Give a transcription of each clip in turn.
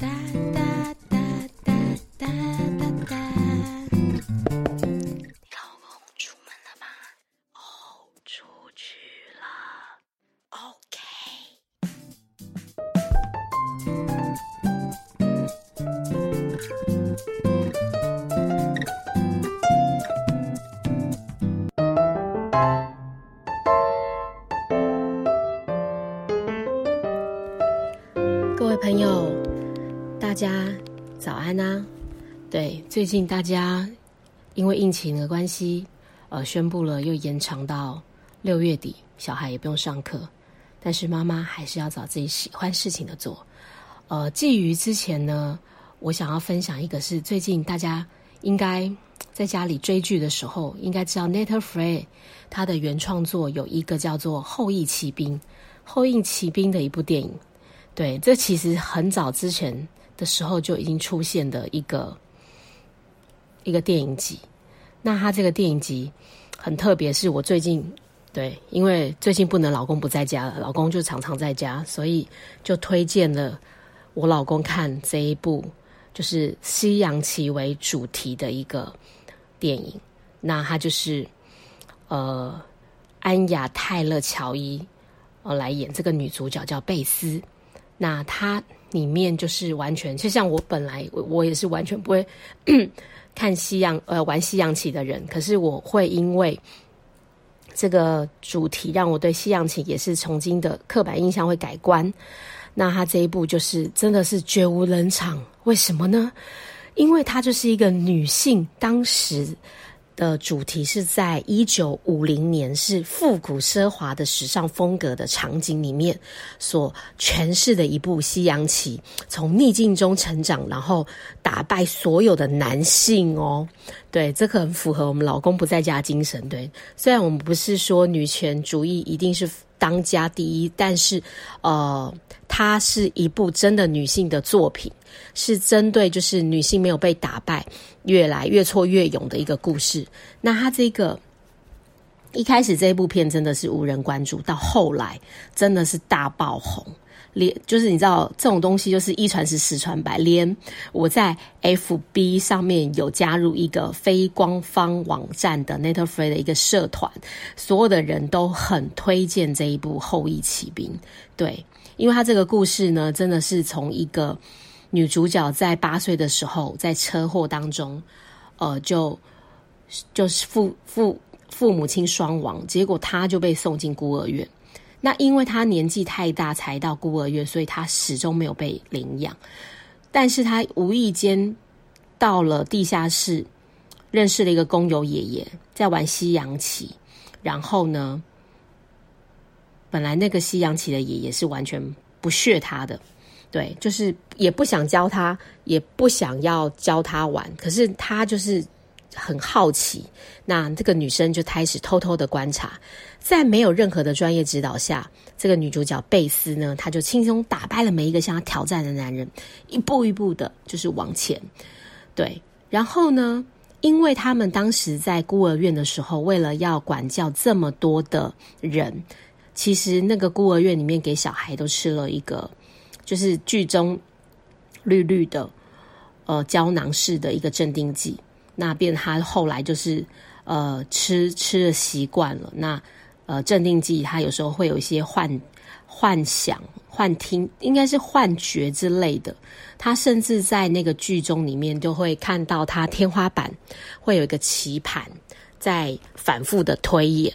that, that. 早安啊！对，最近大家因为疫情的关系，呃，宣布了又延长到六月底，小孩也不用上课，但是妈妈还是要找自己喜欢事情的做。呃，基于之前呢，我想要分享一个是最近大家应该在家里追剧的时候，应该知道 Netflix 他的原创作有一个叫做《后羿骑兵》，《后羿骑兵》的一部电影。对，这其实很早之前的时候就已经出现的一个一个电影集。那它这个电影集很特别，是我最近对，因为最近不能老公不在家了，老公就常常在家，所以就推荐了我老公看这一部就是西洋棋为主题的一个电影。那他就是呃安雅泰勒乔伊呃来演这个女主角叫贝斯。那它里面就是完全，就像我本来我也是完全不会 看西洋呃玩西洋棋的人，可是我会因为这个主题让我对西洋棋也是从今的刻板印象会改观。那他这一部就是真的是绝无冷场，为什么呢？因为它就是一个女性当时。的主题是在一九五零年，是复古奢华的时尚风格的场景里面所诠释的一部西洋棋，从逆境中成长，然后打败所有的男性哦。对，这个很符合我们老公不在家精神。对，虽然我们不是说女权主义一定是当家第一，但是呃，它是一部真的女性的作品。是针对就是女性没有被打败，越来越挫越勇的一个故事。那它这个一开始这部片真的是无人关注，到后来真的是大爆红。连就是你知道这种东西就是一传十十传百，连我在 FB 上面有加入一个非官方网站的 Netflix 的一个社团，所有的人都很推荐这一部《后裔骑兵》。对，因为他这个故事呢，真的是从一个。女主角在八岁的时候，在车祸当中，呃，就就是父父父母亲双亡，结果她就被送进孤儿院。那因为他年纪太大才到孤儿院，所以他始终没有被领养。但是他无意间到了地下室，认识了一个工友爷爷，在玩西洋棋。然后呢，本来那个西洋棋的爷爷是完全不屑他的。对，就是也不想教他，也不想要教他玩，可是他就是很好奇。那这个女生就开始偷偷的观察，在没有任何的专业指导下，这个女主角贝斯呢，她就轻松打败了每一个向她挑战的男人，一步一步的，就是往前。对，然后呢，因为他们当时在孤儿院的时候，为了要管教这么多的人，其实那个孤儿院里面给小孩都吃了一个。就是剧中绿绿的，呃，胶囊式的一个镇定剂。那变他后来就是呃吃吃的习惯了。那呃镇定剂，他有时候会有一些幻幻想、幻听，应该是幻觉之类的。他甚至在那个剧中里面，就会看到他天花板会有一个棋盘在反复的推演。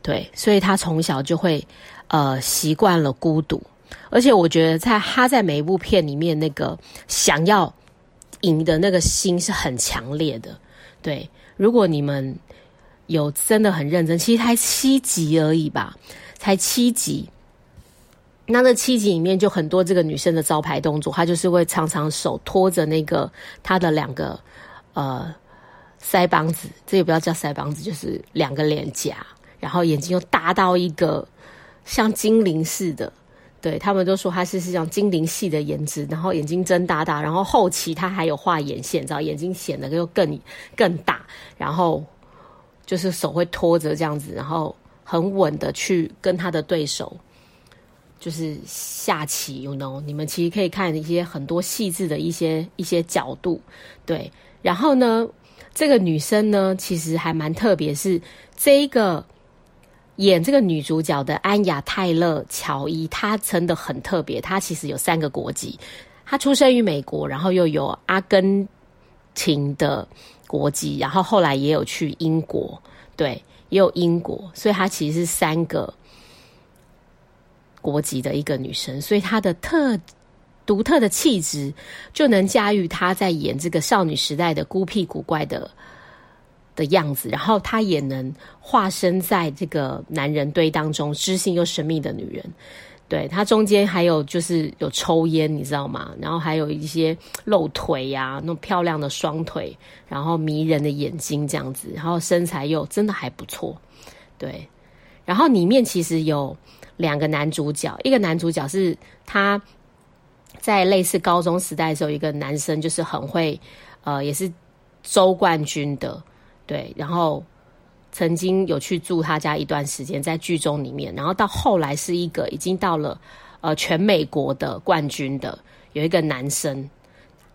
对，所以他从小就会呃习惯了孤独。而且我觉得，在他在每一部片里面，那个想要赢的那个心是很强烈的。对，如果你们有真的很认真，其实才七集而已吧，才七集。那那七集里面就很多这个女生的招牌动作，她就是会常常手托着那个她的两个呃腮帮子，这也不要叫腮帮子，就是两个脸颊，然后眼睛又大到一个像精灵似的。对他们都说他是是像精灵系的颜值，然后眼睛睁大大，然后后期他还有画眼线，知道眼睛显得又更更大，然后就是手会拖着这样子，然后很稳的去跟他的对手就是下棋，you know，你们其实可以看一些很多细致的一些一些角度，对。然后呢，这个女生呢，其实还蛮特别，是这一个演这个女主角的安雅泰勒乔伊，她真的很特别。她其实有三个国籍，她出生于美国，然后又有阿根廷的国籍，然后后来也有去英国，对，也有英国，所以她其实是三个。国籍的一个女生，所以她的特独特的气质就能驾驭她在演这个少女时代的孤僻古怪的的样子，然后她也能化身在这个男人堆当中知性又神秘的女人。对她中间还有就是有抽烟，你知道吗？然后还有一些露腿呀，那种漂亮的双腿，然后迷人的眼睛这样子，然后身材又真的还不错。对，然后里面其实有。两个男主角，一个男主角是他在类似高中时代的时候，一个男生就是很会，呃，也是周冠军的，对，然后曾经有去住他家一段时间，在剧中里面，然后到后来是一个已经到了呃全美国的冠军的，有一个男生，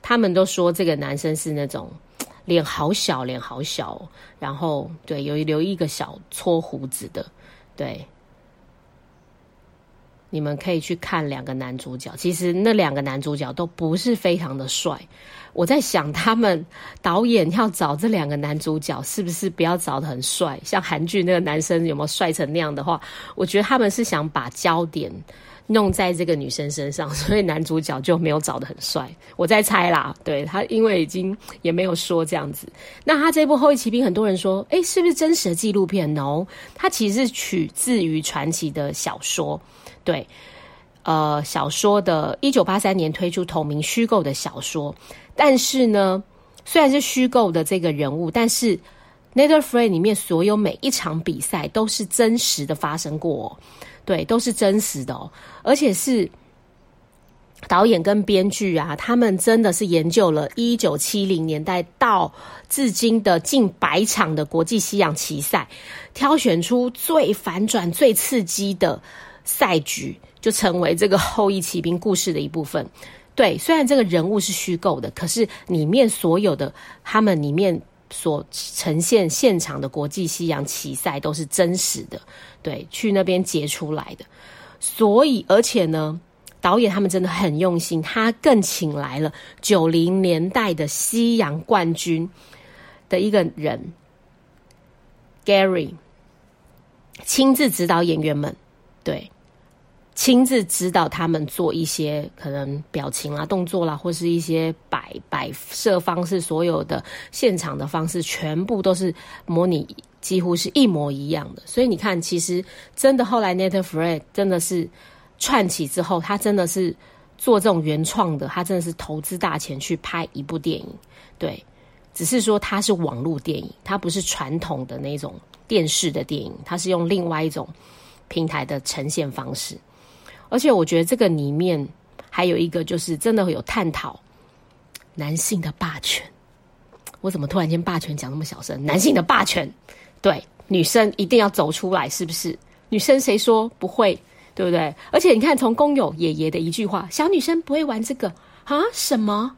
他们都说这个男生是那种脸好小，脸好小，然后对，有留一个小搓胡子的，对。你们可以去看两个男主角，其实那两个男主角都不是非常的帅。我在想，他们导演要找这两个男主角，是不是不要找的很帅？像韩剧那个男生有没有帅成那样的话？我觉得他们是想把焦点弄在这个女生身上，所以男主角就没有找的很帅。我在猜啦，对他，因为已经也没有说这样子。那他这部《后裔骑兵》，很多人说，哎，是不是真实的纪录片？No，它其实是取自于传奇的小说。对，呃，小说的，一九八三年推出同名虚构的小说，但是呢，虽然是虚构的这个人物，但是《Nether Free》里面所有每一场比赛都是真实的发生过，对，都是真实的哦，而且是导演跟编剧啊，他们真的是研究了一九七零年代到至今的近百场的国际西洋棋赛，挑选出最反转、最刺激的。赛局就成为这个后裔骑兵故事的一部分。对，虽然这个人物是虚构的，可是里面所有的他们里面所呈现现场的国际西洋棋赛都是真实的。对，去那边截出来的。所以，而且呢，导演他们真的很用心，他更请来了九零年代的西洋冠军的一个人，Gary，亲自指导演员们。对。亲自指导他们做一些可能表情啦、动作啦，或是一些摆摆设方式，所有的现场的方式全部都是模拟，几乎是一模一样的。所以你看，其实真的后来 Netflix 真的是串起之后，他真的是做这种原创的，他真的是投资大钱去拍一部电影。对，只是说它是网络电影，它不是传统的那种电视的电影，它是用另外一种平台的呈现方式。而且我觉得这个里面还有一个，就是真的有探讨男性的霸权。我怎么突然间霸权讲那么小声？男性的霸权，对女生一定要走出来，是不是？女生谁说不会？对不对？而且你看，从工友爷爷的一句话：“小女生不会玩这个啊？”什么？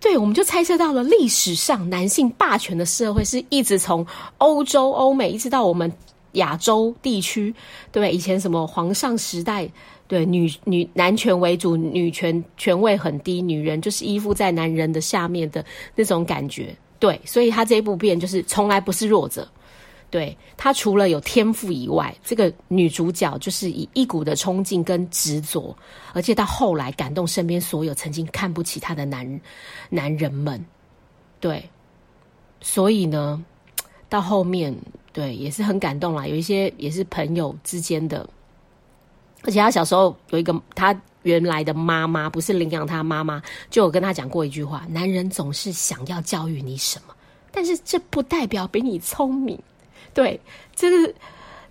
对，我们就猜测到了历史上男性霸权的社会是一直从欧洲、欧美一直到我们亚洲地区，对？以前什么皇上时代？对女女男权为主，女权权位很低，女人就是依附在男人的下面的那种感觉。对，所以他这一部片就是从来不是弱者。对他除了有天赋以外，这个女主角就是以一股的冲劲跟执着，而且到后来感动身边所有曾经看不起她的男男人们。对，所以呢，到后面对也是很感动啦。有一些也是朋友之间的。而且他小时候有一个他原来的妈妈，不是领养他妈妈，就有跟他讲过一句话：男人总是想要教育你什么，但是这不代表比你聪明。对，这个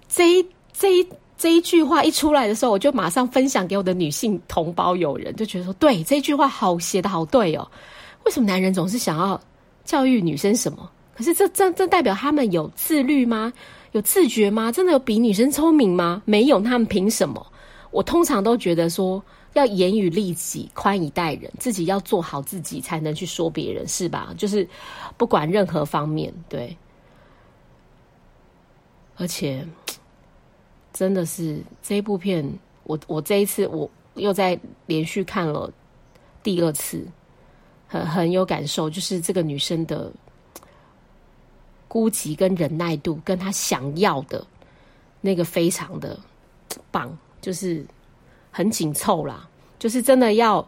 这一这一这一句话一出来的时候，我就马上分享给我的女性同胞友人，就觉得说，对这句话好写的好对哦。为什么男人总是想要教育女生什么？可是这这这代表他们有自律吗？有自觉吗？真的有比女生聪明吗？没有，他们凭什么？我通常都觉得说，要严于律己，宽以待人，自己要做好自己，才能去说别人，是吧？就是不管任何方面，对。而且，真的是这部片，我我这一次我又在连续看了第二次，很很有感受，就是这个女生的孤寂跟忍耐度，跟他想要的那个非常的棒。就是很紧凑啦，就是真的要，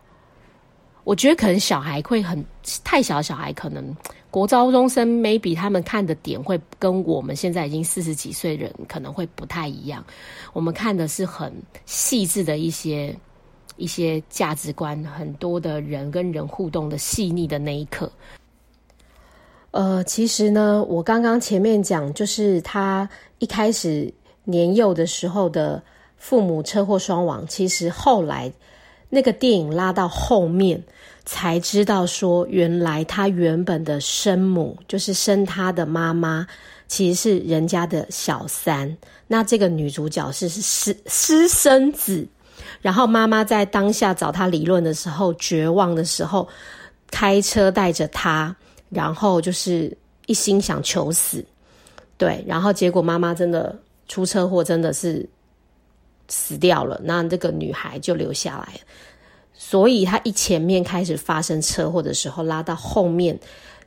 我觉得可能小孩会很太小，小孩可能国高中生 maybe 他们看的点会跟我们现在已经四十几岁人可能会不太一样。我们看的是很细致的一些一些价值观，很多的人跟人互动的细腻的那一刻。呃，其实呢，我刚刚前面讲，就是他一开始年幼的时候的。父母车祸双亡，其实后来那个电影拉到后面才知道，说原来他原本的生母就是生他的妈妈，其实是人家的小三。那这个女主角是私私生子，然后妈妈在当下找他理论的时候，绝望的时候，开车带着他，然后就是一心想求死，对，然后结果妈妈真的出车祸，真的是。死掉了，那这个女孩就留下来。所以她一前面开始发生车祸的时候，拉到后面，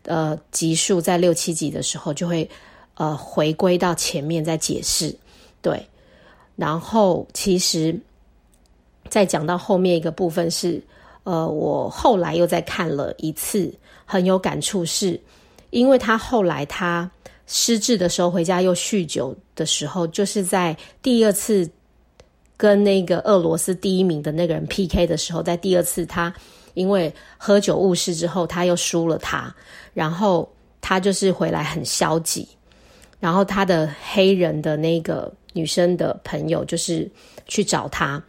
呃，集数在六七集的时候，就会呃回归到前面再解释。对，然后其实再讲到后面一个部分是，呃，我后来又再看了一次，很有感触，是因为他后来他失智的时候回家又酗酒的时候，就是在第二次。跟那个俄罗斯第一名的那个人 PK 的时候，在第二次他因为喝酒误事之后，他又输了他，然后他就是回来很消极，然后他的黑人的那个女生的朋友就是去找他，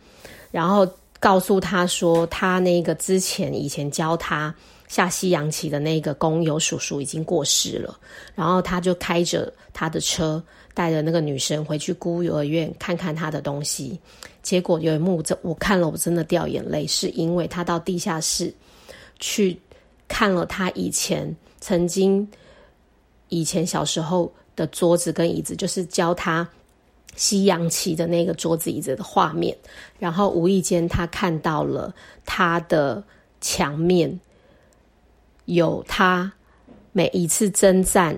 然后告诉他说，他那个之前以前教他下西洋棋的那个工友叔叔已经过世了，然后他就开着他的车。带着那个女生回去孤儿院看看他的东西，结果有一幕，这我看了我真的掉眼泪，是因为他到地下室去看了他以前曾经以前小时候的桌子跟椅子，就是教他西洋棋的那个桌子椅子的画面，然后无意间他看到了他的墙面有他每一次征战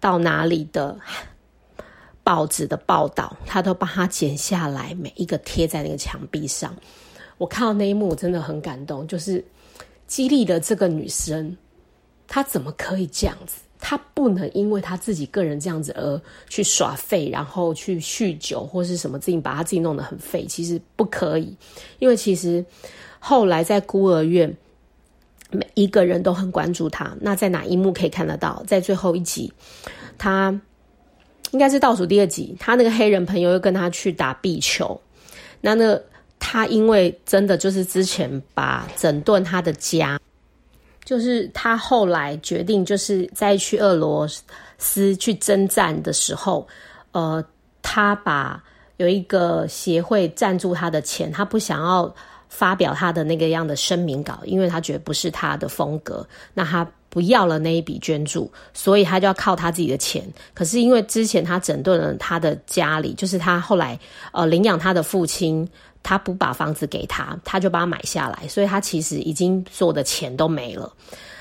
到哪里的。报纸的报道，他都帮他剪下来，每一个贴在那个墙壁上。我看到那一幕，我真的很感动，就是激励了这个女生。她怎么可以这样子？她不能因为她自己个人这样子而去耍废，然后去酗酒或是什么自己，把她自己弄得很废。其实不可以，因为其实后来在孤儿院，每一个人都很关注他。那在哪一幕可以看得到？在最后一集，他。应该是倒数第二集，他那个黑人朋友又跟他去打壁球。那那他因为真的就是之前把整顿他的家，就是他后来决定就是在去俄罗斯去征战的时候，呃，他把有一个协会赞助他的钱，他不想要发表他的那个样的声明稿，因为他觉得不是他的风格。那他。不要了那一笔捐助，所以他就要靠他自己的钱。可是因为之前他整顿了他的家里，就是他后来呃领养他的父亲，他不把房子给他，他就把他买下来，所以他其实已经所有的钱都没了。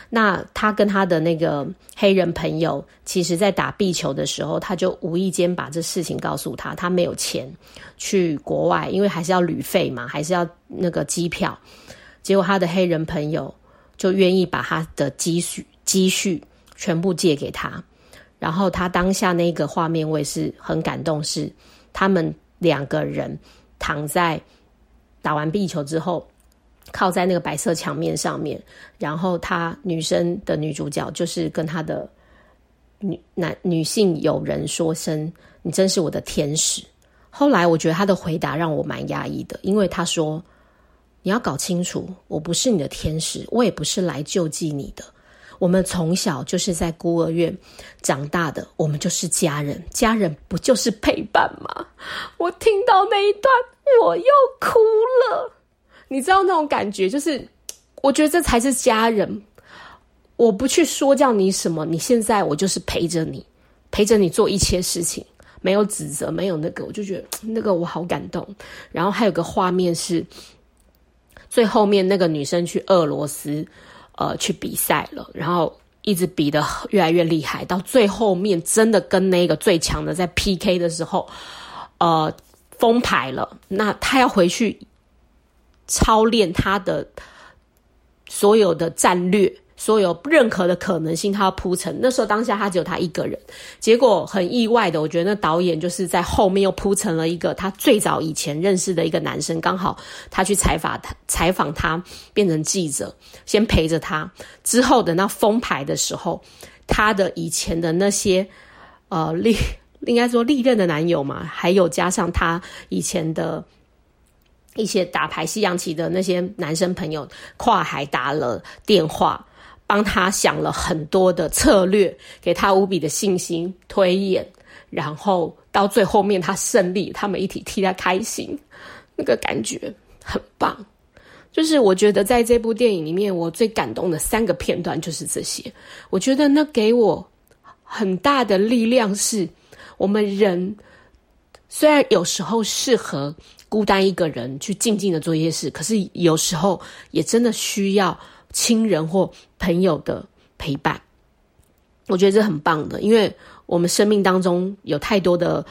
那他跟他的那个黑人朋友，其实在打壁球的时候，他就无意间把这事情告诉他，他没有钱去国外，因为还是要旅费嘛，还是要那个机票。结果他的黑人朋友。就愿意把他的积蓄积蓄全部借给他，然后他当下那个画面我也是很感动，是他们两个人躺在打完壁球之后，靠在那个白色墙面上面，然后他女生的女主角就是跟他的女男女性友人说声：“你真是我的天使。”后来我觉得他的回答让我蛮压抑的，因为他说。你要搞清楚，我不是你的天使，我也不是来救济你的。我们从小就是在孤儿院长大的，我们就是家人，家人不就是陪伴吗？我听到那一段，我又哭了。你知道那种感觉，就是我觉得这才是家人。我不去说教你什么，你现在我就是陪着你，陪着你做一切事情，没有指责，没有那个，我就觉得那个我好感动。然后还有个画面是，最后面那个女生去俄罗斯，呃，去比赛了，然后一直比的越来越厉害，到最后面真的跟那个最强的在 PK 的时候，呃，封牌了。那她要回去操练他的所有的战略。所有任何的可能性，他要铺成。那时候当下他只有他一个人，结果很意外的，我觉得那导演就是在后面又铺成了一个他最早以前认识的一个男生，刚好他去采访他，采访他变成记者，先陪着他。之后等到封牌的时候，他的以前的那些呃历应该说历任的男友嘛，还有加上他以前的一些打牌西洋棋的那些男生朋友，跨海打了电话。帮他想了很多的策略，给他无比的信心推演，然后到最后面他胜利，他们一起替他开心，那个感觉很棒。就是我觉得在这部电影里面，我最感动的三个片段就是这些。我觉得那给我很大的力量，是我们人虽然有时候适合孤单一个人去静静的做一些事，可是有时候也真的需要。亲人或朋友的陪伴，我觉得这很棒的，因为我们生命当中有太多的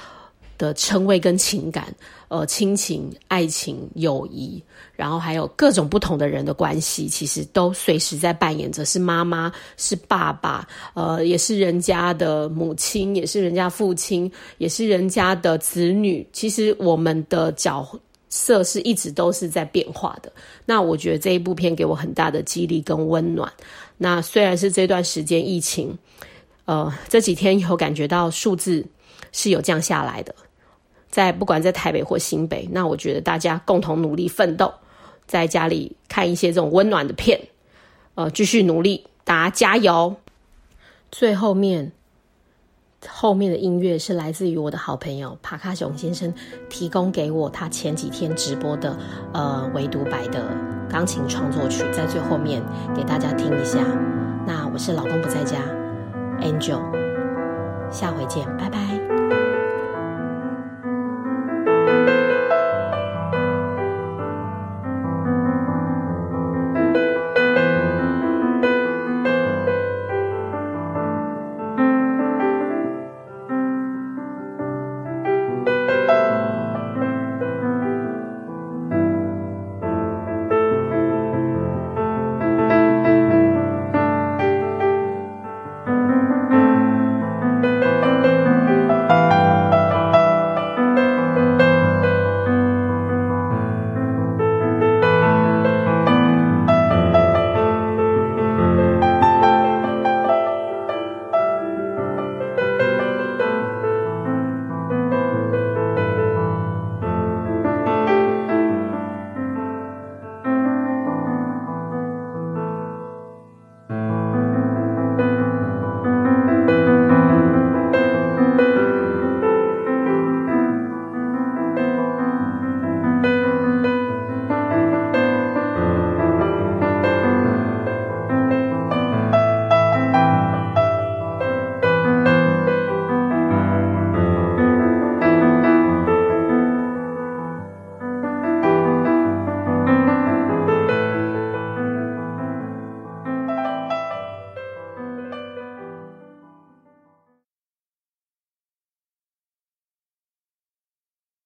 的称谓跟情感，呃，亲情、爱情、友谊，然后还有各种不同的人的关系，其实都随时在扮演着，是妈妈，是爸爸，呃，也是人家的母亲，也是人家父亲，也是人家的子女。其实我们的角。色是一直都是在变化的。那我觉得这一部片给我很大的激励跟温暖。那虽然是这段时间疫情，呃，这几天有感觉到数字是有降下来的，在不管在台北或新北，那我觉得大家共同努力奋斗，在家里看一些这种温暖的片，呃，继续努力，大家加油。最后面。后面的音乐是来自于我的好朋友帕卡熊先生提供给我，他前几天直播的呃唯独白的钢琴创作曲，在最后面给大家听一下。那我是老公不在家，Angel，下回见，拜拜。